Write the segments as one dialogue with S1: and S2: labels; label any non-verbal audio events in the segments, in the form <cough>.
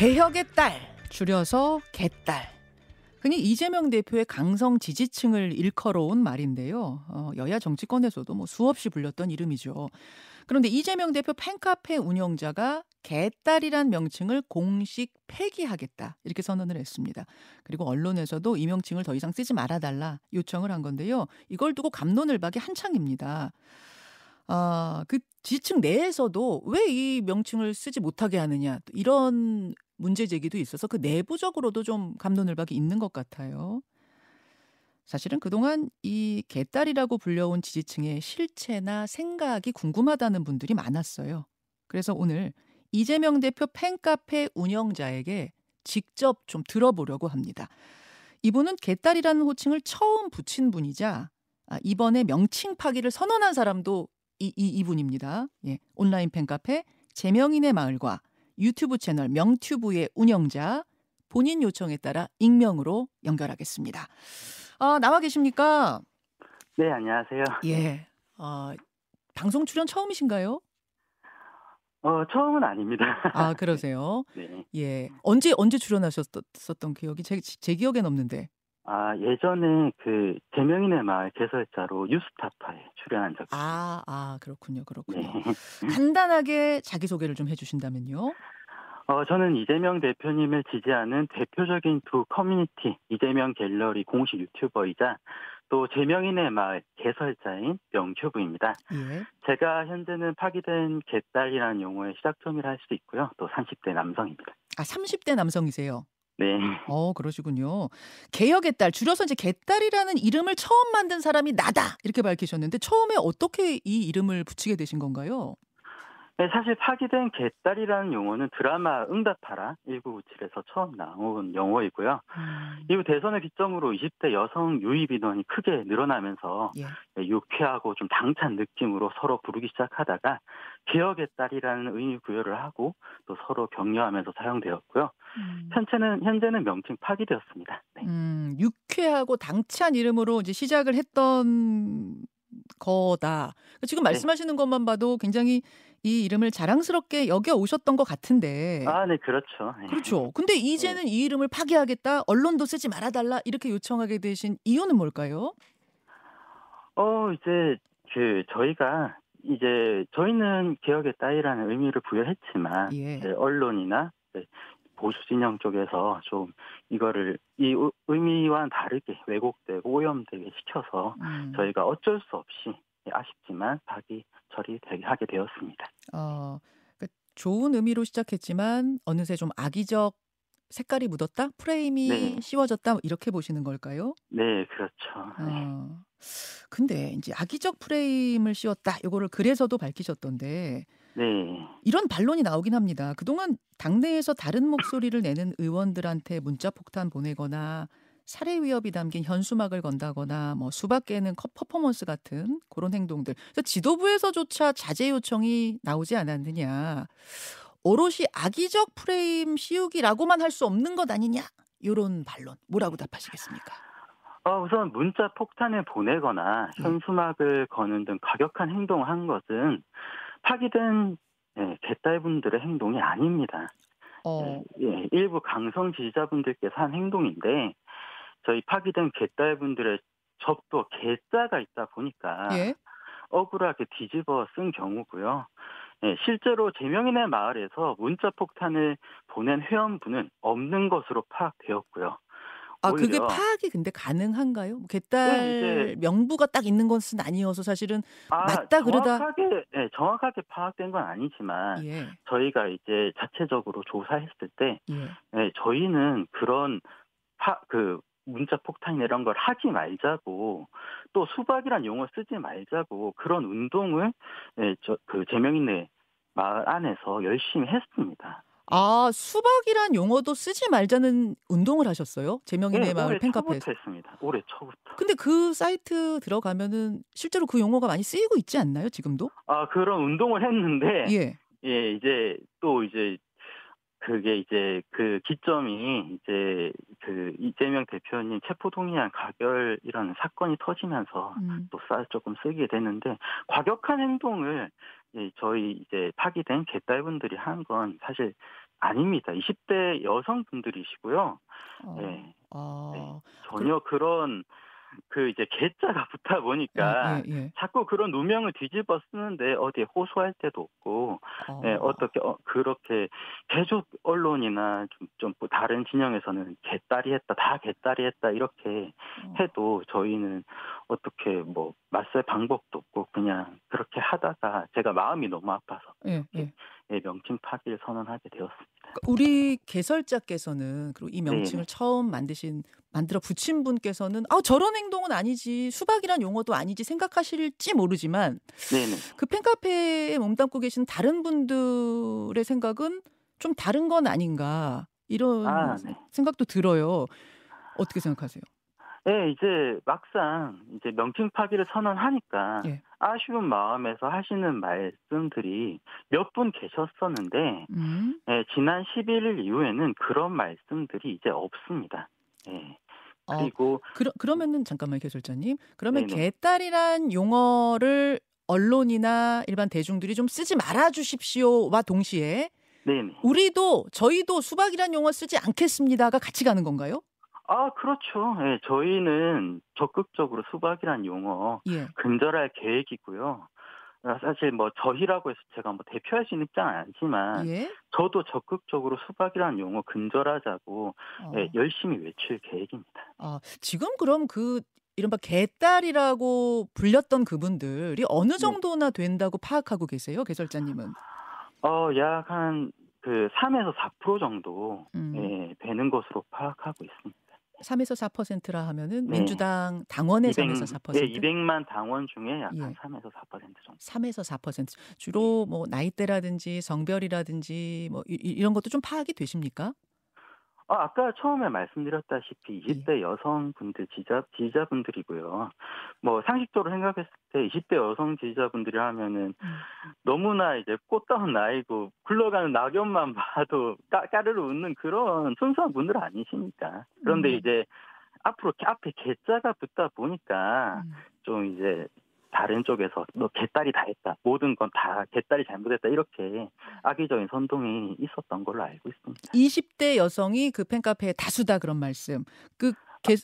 S1: 개혁의 딸, 줄여서 개딸. 흔히 이재명 대표의 강성 지지층을 일컬어온 말인데요. 어, 여야 정치권에서도 뭐 수없이 불렸던 이름이죠. 그런데 이재명 대표 팬카페 운영자가 개딸이란 명칭을 공식 폐기하겠다 이렇게 선언을 했습니다. 그리고 언론에서도 이 명칭을 더 이상 쓰지 말아달라 요청을 한 건데요. 이걸 두고 감론을 박이 한창입니다. 아, 그 지층 내에서도 왜 이 명칭을 쓰지 못하게 하느냐 이런 문제 제기도 있어서 그 내부적으로도 좀 감론을박이 있는 것 같아요. 사실은 그동안 이 개딸이라고 불려온 지지층의 실체나 생각이 궁금하다는 분들이 많았어요. 그래서 오늘 이재명 대표 팬카페 운영자에게 직접 좀 들어보려고 합니다. 이분은 개딸이라는 호칭을 처음 붙인 분이자 아, 이번에 명칭 파기를 선언한 사람도 이, 이 이분입니다. 예, 온라인 팬카페 제명인의 마을과 유튜브 채널 명튜브의 운영자 본인 요청에 따라 익명으로 연결하겠습니다. 아, 나와 계십니까?
S2: 네, 안녕하세요.
S1: 예. 어, 방송 출연 처음이신가요?
S2: 어, 처음은 아닙니다.
S1: 아, 그러세요? <laughs>
S2: 네.
S1: 예. 언제 언제 출연하셨었던 기억이 제, 제 기억엔 없는데.
S2: 아, 예전에 그 제명인의 마을 개설자로 뉴스타파에 출연한 적이.
S1: 아, 아, 그렇군요. 그렇군요.
S2: 네. <laughs>
S1: 간단하게 자기 소개를 좀 해 주신다면요.
S2: 어, 저는 이재명 대표님을 지지하는 대표적인 두 커뮤니티 이재명 갤러리 공식 유튜버이자 또 제명인의 마을 개설자인 명큐브입니다.
S1: 예.
S2: 제가 현재는 파기된 개딸이라는 용어의 시작점이라 할수 있고요. 또 30대 남성입니다.
S1: 아, 30대 남성이세요.
S2: 네.
S1: 어, 그러시군요. 개혁의 딸, 줄여서 이제 개딸이라는 이름을 처음 만든 사람이 나다! 이렇게 밝히셨는데, 처음에 어떻게 이 이름을 붙이게 되신 건가요?
S2: 네, 사실 파기된 개딸이라는 용어는 드라마 응답하라 1997에서 처음 나온 용어이고요.
S1: 음,
S2: 이후 대선을 기점으로 20대 여성 유입 인원이 크게 늘어나면서
S1: 예.
S2: 네, 유쾌하고 좀 당찬 느낌으로 서로 부르기 시작하다가 개혁의 딸이라는 의미 부여를 하고 또 서로 격려하면서 사용되었고요.
S1: 음.
S2: 현재는 현재는 명칭 파기되었습니다. 네.
S1: 음, 유쾌하고 당찬 이름으로 이제 시작을 했던 거다. 지금
S2: 네.
S1: 말씀하시는 것만 봐도 굉장히 이 이름을 자랑스럽게 여겨 오셨던 것 같은데.
S2: 아, 네, 그렇죠. 네.
S1: 그렇죠. 근데 <laughs> 이제는 이 이름을 파기하겠다, 언론도 쓰지 말아달라 이렇게 요청하게 되신 이유는 뭘까요?
S2: 어, 이제 그 저희가 이제 저희는 개혁의 딸이라는 의미를 부여했지만
S1: 예.
S2: 언론이나 보수 진영 쪽에서 좀 이거를 이 의- 의미와는 다르게 왜곡되고 오염되게 시켜서
S1: 음,
S2: 저희가 어쩔 수 없이 아쉽지만 파기 처리 되게 하게 되었습니다.
S1: 어, 그러니까 좋은 의미로 시작했지만 어느새 좀 악의적 색깔이 묻었다, 프레임이
S2: 네.
S1: 씌워졌다 이렇게 보시는 걸까요?
S2: 네, 그렇죠. 네.
S1: 어, 근데 이제 악의적 프레임을 씌웠다. 이거를 그래서도 밝히셨던데
S2: 네.
S1: 이런 반론이 나오긴 합니다. 그동안 당내에서 다른 목소리를 내는 의원들한테 문자 폭탄 보내거나 살해 위협이 담긴 현수막을 건다거나 뭐 수박 깨는 컵 퍼포먼스 같은 그런 행동들. 그래서 지도부에서조차 자제 요청이 나오지 않았느냐. 오롯이 악의적 프레임 씌우기라고만 할 수 없는 것 아니냐. 요런 반론. 뭐라고 답하시겠습니까?
S2: 어, 우선 문자 폭탄을 보내거나
S1: 예.
S2: 현수막을 거는 등 과격한 행동을 한 것은 파기된 예, 개딸분들의 행동이 아닙니다.
S1: 어,
S2: 예, 예, 일부 강성 지지자분들께서 한 행동인데 저희 파기된 개딸분들의 적도 개자가 있다 보니까
S1: 예.
S2: 억울하게 뒤집어 쓴 경우고요. 예, 실제로 제명인의 마을에서 문자 폭탄을 보낸 회원분은 없는 것으로 파악되었고요.
S1: 아, 그게
S2: 오히려-
S1: 파악이 근데 가능한가요? 뭐 개딸
S2: 네,
S1: 명부가 딱 있는 것은 아니어서 사실은
S2: 아,
S1: 맞다 그러다-
S2: 정확하게 예, 정확하게 파악된 건 아니지만
S1: 예,
S2: 저희가 이제 자체적으로 조사했을 때
S1: 예.
S2: 예, 저희는 그런 파, 그 문자 폭탄이나 이런 걸 하지 말자고 또 수박이란 용어 쓰지 말자고 그런 운동을 예, 저, 그 제명인의 마을 안에서 열심히 했습니다.
S1: 아, 수박이란 용어도 쓰지 말자는 운동을 하셨어요? 제명인의
S2: 예,
S1: 마을 팬카페에서.
S2: 초부터 했습니다. 올해 초부터.
S1: 근데 그 사이트 들어가면은 실제로 그 용어가 많이 쓰이고 있지 않나요, 지금도?
S2: 아 그런 운동을 했는데
S1: 예.
S2: 예, 이제 또 이제 그게 이제 그 기점이 이제 그 이재명 대표님 체포동의안 가결이라는 사건이 터지면서
S1: 음.
S2: 또쌀 조금 쓰게 됐는데 과격한 행동을 예, 저희 이제 파기된 개딸분들이 한 건 사실 아닙니다. 20대 여성분들이시고요.
S1: 어.
S2: 네.
S1: 아.
S2: 네. 전혀 그런 그 이제 개자가 붙다 보니까
S1: 예, 예, 예.
S2: 자꾸 그런 누명을 뒤집어 쓰는데 어디에 호소할 데도 없고
S1: 어.
S2: 예, 어떻게 어, 그렇게 계속 언론이나 좀, 좀 다른 진영에서는 개딸이 했다 다 개딸이 했다 이렇게
S1: 어.
S2: 해도 저희는 어떻게 뭐 맞설 방법도 없고 그냥 그렇게 하다가 제가 마음이 너무 아파서
S1: 예, 예.
S2: 예, 명칭 파기를 선언하게 되었습니다.
S1: 그러니까 우리 개설자께서는 그리고 이 명칭을
S2: 네네.
S1: 처음 만드신 만들어 붙인 분께서는 아 저런 행동은 아니지 수박이란 용어도 아니지 생각하실지 모르지만
S2: 네네.
S1: 그 팬카페에 몸담고 계신 다른 분들의 생각은 좀 다른 건 아닌가 이런
S2: 아, 네.
S1: 생각도 들어요. 어떻게 생각하세요?
S2: 예, 이제 막상 이제 명칭 파기를 선언하니까
S1: 예.
S2: 아쉬운 마음에서 하시는 말씀들이 몇 분 계셨었는데
S1: 음.
S2: 예, 지난 11일 이후에는 그런 말씀들이 이제 없습니다. 예.
S1: 어,
S2: 그리고
S1: 그러, 그러면은 잠깐만요, 개설자님. 그러면
S2: 네네.
S1: 개딸이란 용어를 언론이나 일반 대중들이 좀 쓰지 말아 주십시오와 동시에
S2: 네네.
S1: 우리도 저희도 수박이란 용어 쓰지 않겠습니다가 같이 가는 건가요?
S2: 아, 그렇죠. 예, 저희는 적극적으로 수박이란 용어
S1: 예.
S2: 근절할 계획이고요. 아, 사실 뭐 저희라고 해서 제가 뭐 대표할 수 있는 입장은 아니지만
S1: 예.
S2: 저도 적극적으로 수박이라는 용어 근절하자고
S1: 어.
S2: 예, 열심히 외칠 계획입니다.
S1: 아, 지금 그럼 그 이른바 개딸이라고 불렸던 그분들이 어느
S2: 네.
S1: 정도나 된다고 파악하고 계세요, 개설자님은?
S2: 어, 약 한 그 3에서 4% 정도
S1: 음.
S2: 예, 되는 것으로 파악하고 있습니다.
S1: 3에서 4%라 하면은
S2: 네.
S1: 민주당 당원의 3에서 4%.
S2: 예, 200만 당원 중에 약
S1: 예.
S2: 한 3에서 4% 정도.
S1: 3에서 4% 주로 뭐 나이대라든지 성별이라든지 뭐 이, 이- 이런 것도 좀 파악이 되십니까?
S2: 아, 아까 처음에 말씀드렸다시피
S1: 예.
S2: 20대 여성분들 지지자, 지지자분들이고요. 뭐 상식적으로 생각했을 때 20대 여성 지지자분들이 하면은
S1: 음.
S2: 너무나 이제 꽃다운 나이고 굴러가는 낙엽만 봐도 까, 까르르 웃는 그런 순수한 분들 아니십니까? 그런데
S1: 음.
S2: 이제 앞으로 개- 앞에 개자가 붙다 보니까
S1: 음.
S2: 좀 이제 다른 쪽에서 너 개딸이 다 했다. 모든 건 다 개딸이 잘못했다. 이렇게 악의적인 선동이 있었던 걸로 알고 있습니다.
S1: 20대 여성이 그 팬카페에 다수다 그런 말씀. 그 개,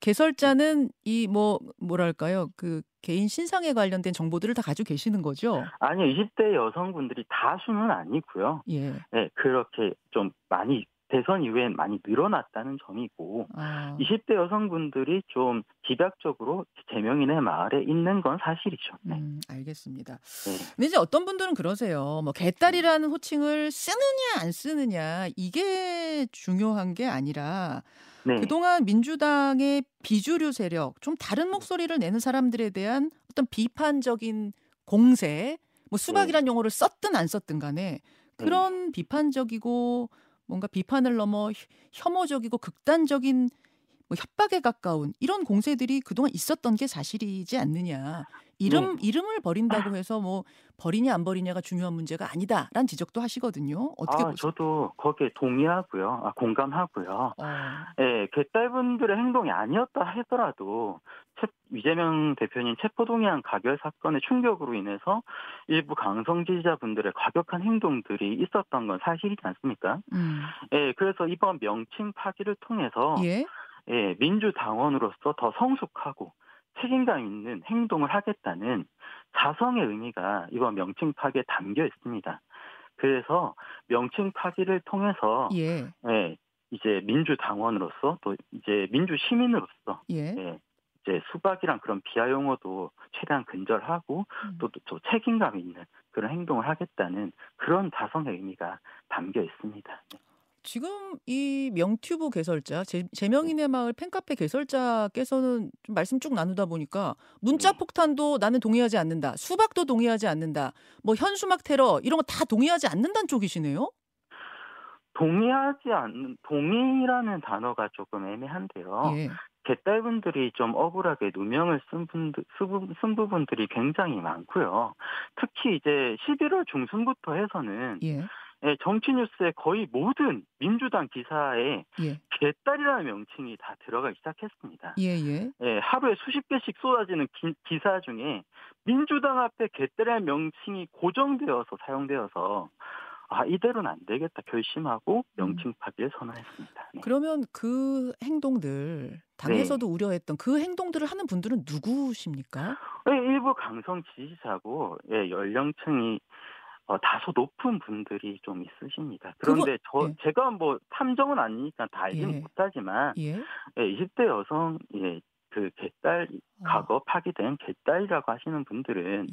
S1: 개설자는 이 뭐 뭐랄까요? 그 개인 신상에 관련된 정보들을 다 가지고 계시는 거죠?
S2: 아니요, 20대 여성분들이 다수는 아니고요.
S1: 예.
S2: 네, 그렇게 좀 많이 대선 이후엔 많이 늘어났다는 점이고
S1: 아.
S2: 20대 여성분들이 좀 집약적으로 제명인의 마을에 있는 건 사실이죠. 네.
S1: 음, 알겠습니다.
S2: 네.
S1: 근데 이제 어떤 분들은 그러세요. 뭐 개딸이라는 호칭을 쓰느냐 안 쓰느냐 이게 중요한 게 아니라
S2: 네.
S1: 그동안 민주당의 비주류 세력, 좀 다른 목소리를 내는 사람들에 대한 어떤 비판적인 공세, 뭐 수박이란 용어를 썼든 안 썼든 간에 그런 비판적이고 뭔가 비판을 넘어 혐- 혐오적이고 극단적인 뭐 협박에 가까운 이런 공세들이 그동안 있었던 게 사실이지 않느냐. 이름 이름을 버린다고 해서 뭐 버리냐 안 버리냐가 중요한 문제가 아니다라는 지적도 하시거든요. 어떻게
S2: 아,
S1: 보세요?
S2: 저도 거기에 동의하고요. 아, 공감하고요.
S1: 어,
S2: 예, 개딸분들의 행동이 아니었다 하더라도 체- 이재명 대표님 체포동의안 가결 사건의 충격으로 인해서 일부 강성 지지자분들의 과격한 행동들이 있었던 건 사실이지 않습니까?
S1: 음,
S2: 예, 그래서 이번 명칭 파기를 통해서
S1: 예,
S2: 예, 민주당원으로서 더 성숙하고 책임감 있는 행동을 하겠다는 자성의 의미가 이번 명칭 파기에 담겨 있습니다. 그래서 명칭 파기를 통해서
S1: 예,
S2: 예, 이제 민주당원으로서 또 이제 민주 시민으로서
S1: 예.
S2: 예, 이제 수박이란 그런 비하 용어도 최대한 근절하고
S1: 음.
S2: 또 또 책임감 있는 그런 행동을 하겠다는 그런 자성의 의미가 담겨 있습니다. 네.
S1: 지금 이 명튜브 개설자 제, 제명인의 마을 팬카페 개설자께서는 좀 말씀 쭉 나누다 보니까 문자
S2: 네.
S1: 폭탄도 나는 동의하지 않는다. 수박도 동의하지 않는다. 뭐 현수막 테러 이런 거 다 동의하지 않는다는 쪽이시네요.
S2: 동의하지 않는 동의라는 단어가 조금 애매한데요.
S1: 예.
S2: 개딸분들이 좀 억울하게 누명을 쓴 분들 쓴, 쓴 부분들이 굉장히 많고요. 특히 이제 11월 중순부터 해서는
S1: 예.
S2: 예, 정치뉴스의 거의 모든 민주당 기사에
S1: 예.
S2: 개딸이라는 명칭이 다 들어가기 시작했습니다.
S1: 예, 예.
S2: 예, 하루에 수십 개씩 쏟아지는 기, 사 중에 민주당 앞에 개딸이라는 명칭이 고정되어서 사용되어서 아 이대로는 안 되겠다 결심하고 음. 명칭 파기를 선언했습니다.
S1: 네. 그러면 그 행동들 당에서도 네. 우려했던 그 행동들을 하는 분들은 누구십니까?
S2: 네, 일부 강성 지지자고 예, 연령층이 어, 다소 높은 분들이 좀 있으십니다. 그런데 그거, 저 예. 제가 뭐 탐정은 아니니까 다 알지는 예. 못하지만 예. 예, 20대 여성 예, 그 개딸 어. 과거 파기된 개딸이라고 하시는 분들은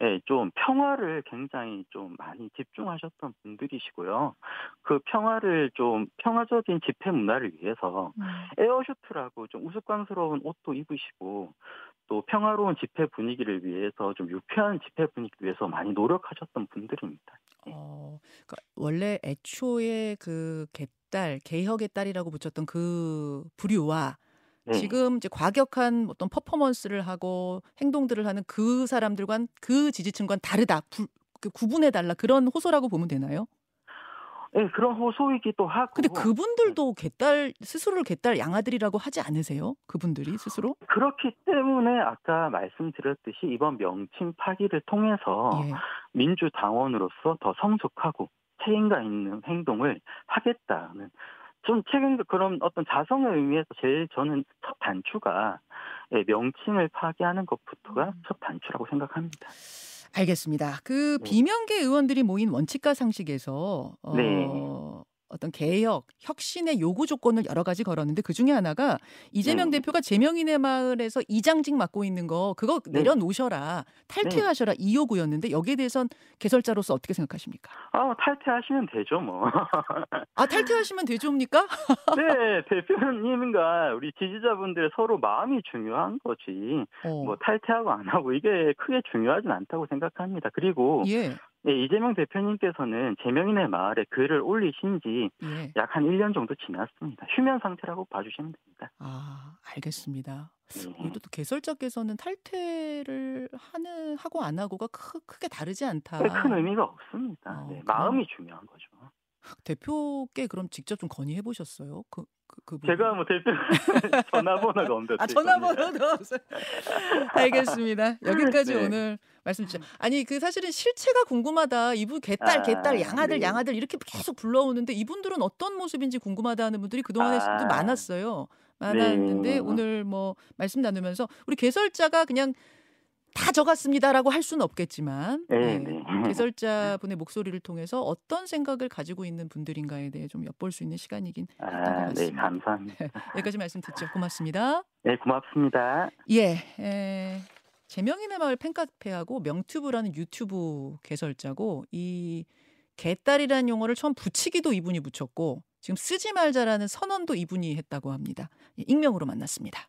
S2: 예. 예, 좀 평화를 굉장히 좀 많이 집중하셨던 분들이시고요. 그 평화를 좀 평화적인 집회 문화를 위해서 음. 에어슈트라고 좀 우스꽝스러운 옷도 입으시고 또 평화로운 집회 분위기를 위해서 좀 유쾌한 집회 분위기를 위해서 많이 노력하셨던 분들입니다.
S1: 예. 어, 그러니까 원래 애초에 그 개딸 개혁의 딸이라고 붙였던 그 부류와 네. 지금 이제 과격한 어떤 퍼포먼스를 하고 행동들을 하는 그 사람들과는 그 지지층과는 다르다. 부, 그 구분해 달라. 그런 호소라고 보면 되나요?
S2: 네, 그런 호소이기도 하고.
S1: 근데 그분들도 개딸 스스로를 개딸 양아들이라고 하지 않으세요? 그분들이 스스로?
S2: 그렇기 때문에 아까 말씀드렸듯이 이번 명칭 파기를 통해서 예. 민주 당원으로서 더 성숙하고 책임감 있는 행동을 하겠다는 좀 책임 그런 어떤 자성의 의미에서 제일 저는 첫 단추가 예, 명칭을 파괴하는 것부터가 음. 첫 단추라고 생각합니다.
S1: 알겠습니다. 그 네. 비명계 의원들이 모인 원칙과 상식에서 어, 네. 어떤 개혁, 혁신의 요구 조건을 여러 가지 걸었는데 그 중에 하나가 이재명 네. 대표가 재명인의 마을에서 이장직 맡고 있는 거 그거 네. 내려놓으셔라 탈퇴하셔라 네. 이 요구였는데 여기에 대해선 개설자로서 어떻게 생각하십니까?
S2: 아 탈퇴하시면 되죠 뭐.
S1: 아 탈퇴하시면 되죠입니까? <laughs>
S2: 네 대표님과 우리 지지자분들 서로 마음이 중요한 거지. 어. 뭐 탈퇴하고 안 하고 이게 크게 중요하진 않다고 생각합니다. 그리고 예. 네, 이재명 대표님께서는 재명인의 마을에 글을 올리신 지 약한 예. 1년 정도 지났습니다. 휴면 상태라고 봐주시면 됩니다.
S1: 아, 알겠습니다. 네. 여기도 또 개설자께서는 탈퇴를 하는 하고 안 하고가 크, 크게 다르지 않다.
S2: 네, 큰 의미가 없습니다. 어, 네, 마음이 중요한 거죠.
S1: 대표께 그럼 직접 좀 건의해 보셨어요? 그, 그, 그
S2: 제가 뭐 대표 <laughs> 전화번호가 없는데.
S1: 아 전화번호도 없어요. 알겠습니다. 여기까지 네. 오늘 말씀 주죠. 아니 그 사실은 실체가 궁금하다. 이분 개딸 아, 개딸 양아들 네. 양아들 이렇게 계속 불러오는데 이분들은 어떤 모습인지 궁금하다는 분들이 그동안에 아, 많았어요. 많았는데 네. 오늘 뭐 말씀 나누면서 우리 개설자가 그냥 다 적었습니다라고 할 수는 없겠지만 네, 네. 개설자분의 목소리를 통해서 어떤 생각을 가지고 있는 분들인가에 대해 좀 엿볼 수 있는 시간이긴 아, 했던 것 네, 같습니다. 네,
S2: 감사합니다.
S1: 여기까지 말씀 듣죠. 고맙습니다.
S2: 네, 고맙습니다.
S1: 예, 에, 재명인의 마을 팬카페하고 명튜브라는 유튜브 개설자고 이 개딸이라는 용어를 처음 붙이기도 이분이 붙였고 지금 쓰지 말자라는 선언도 이분이 했다고 합니다. 예, 익명으로 만났습니다.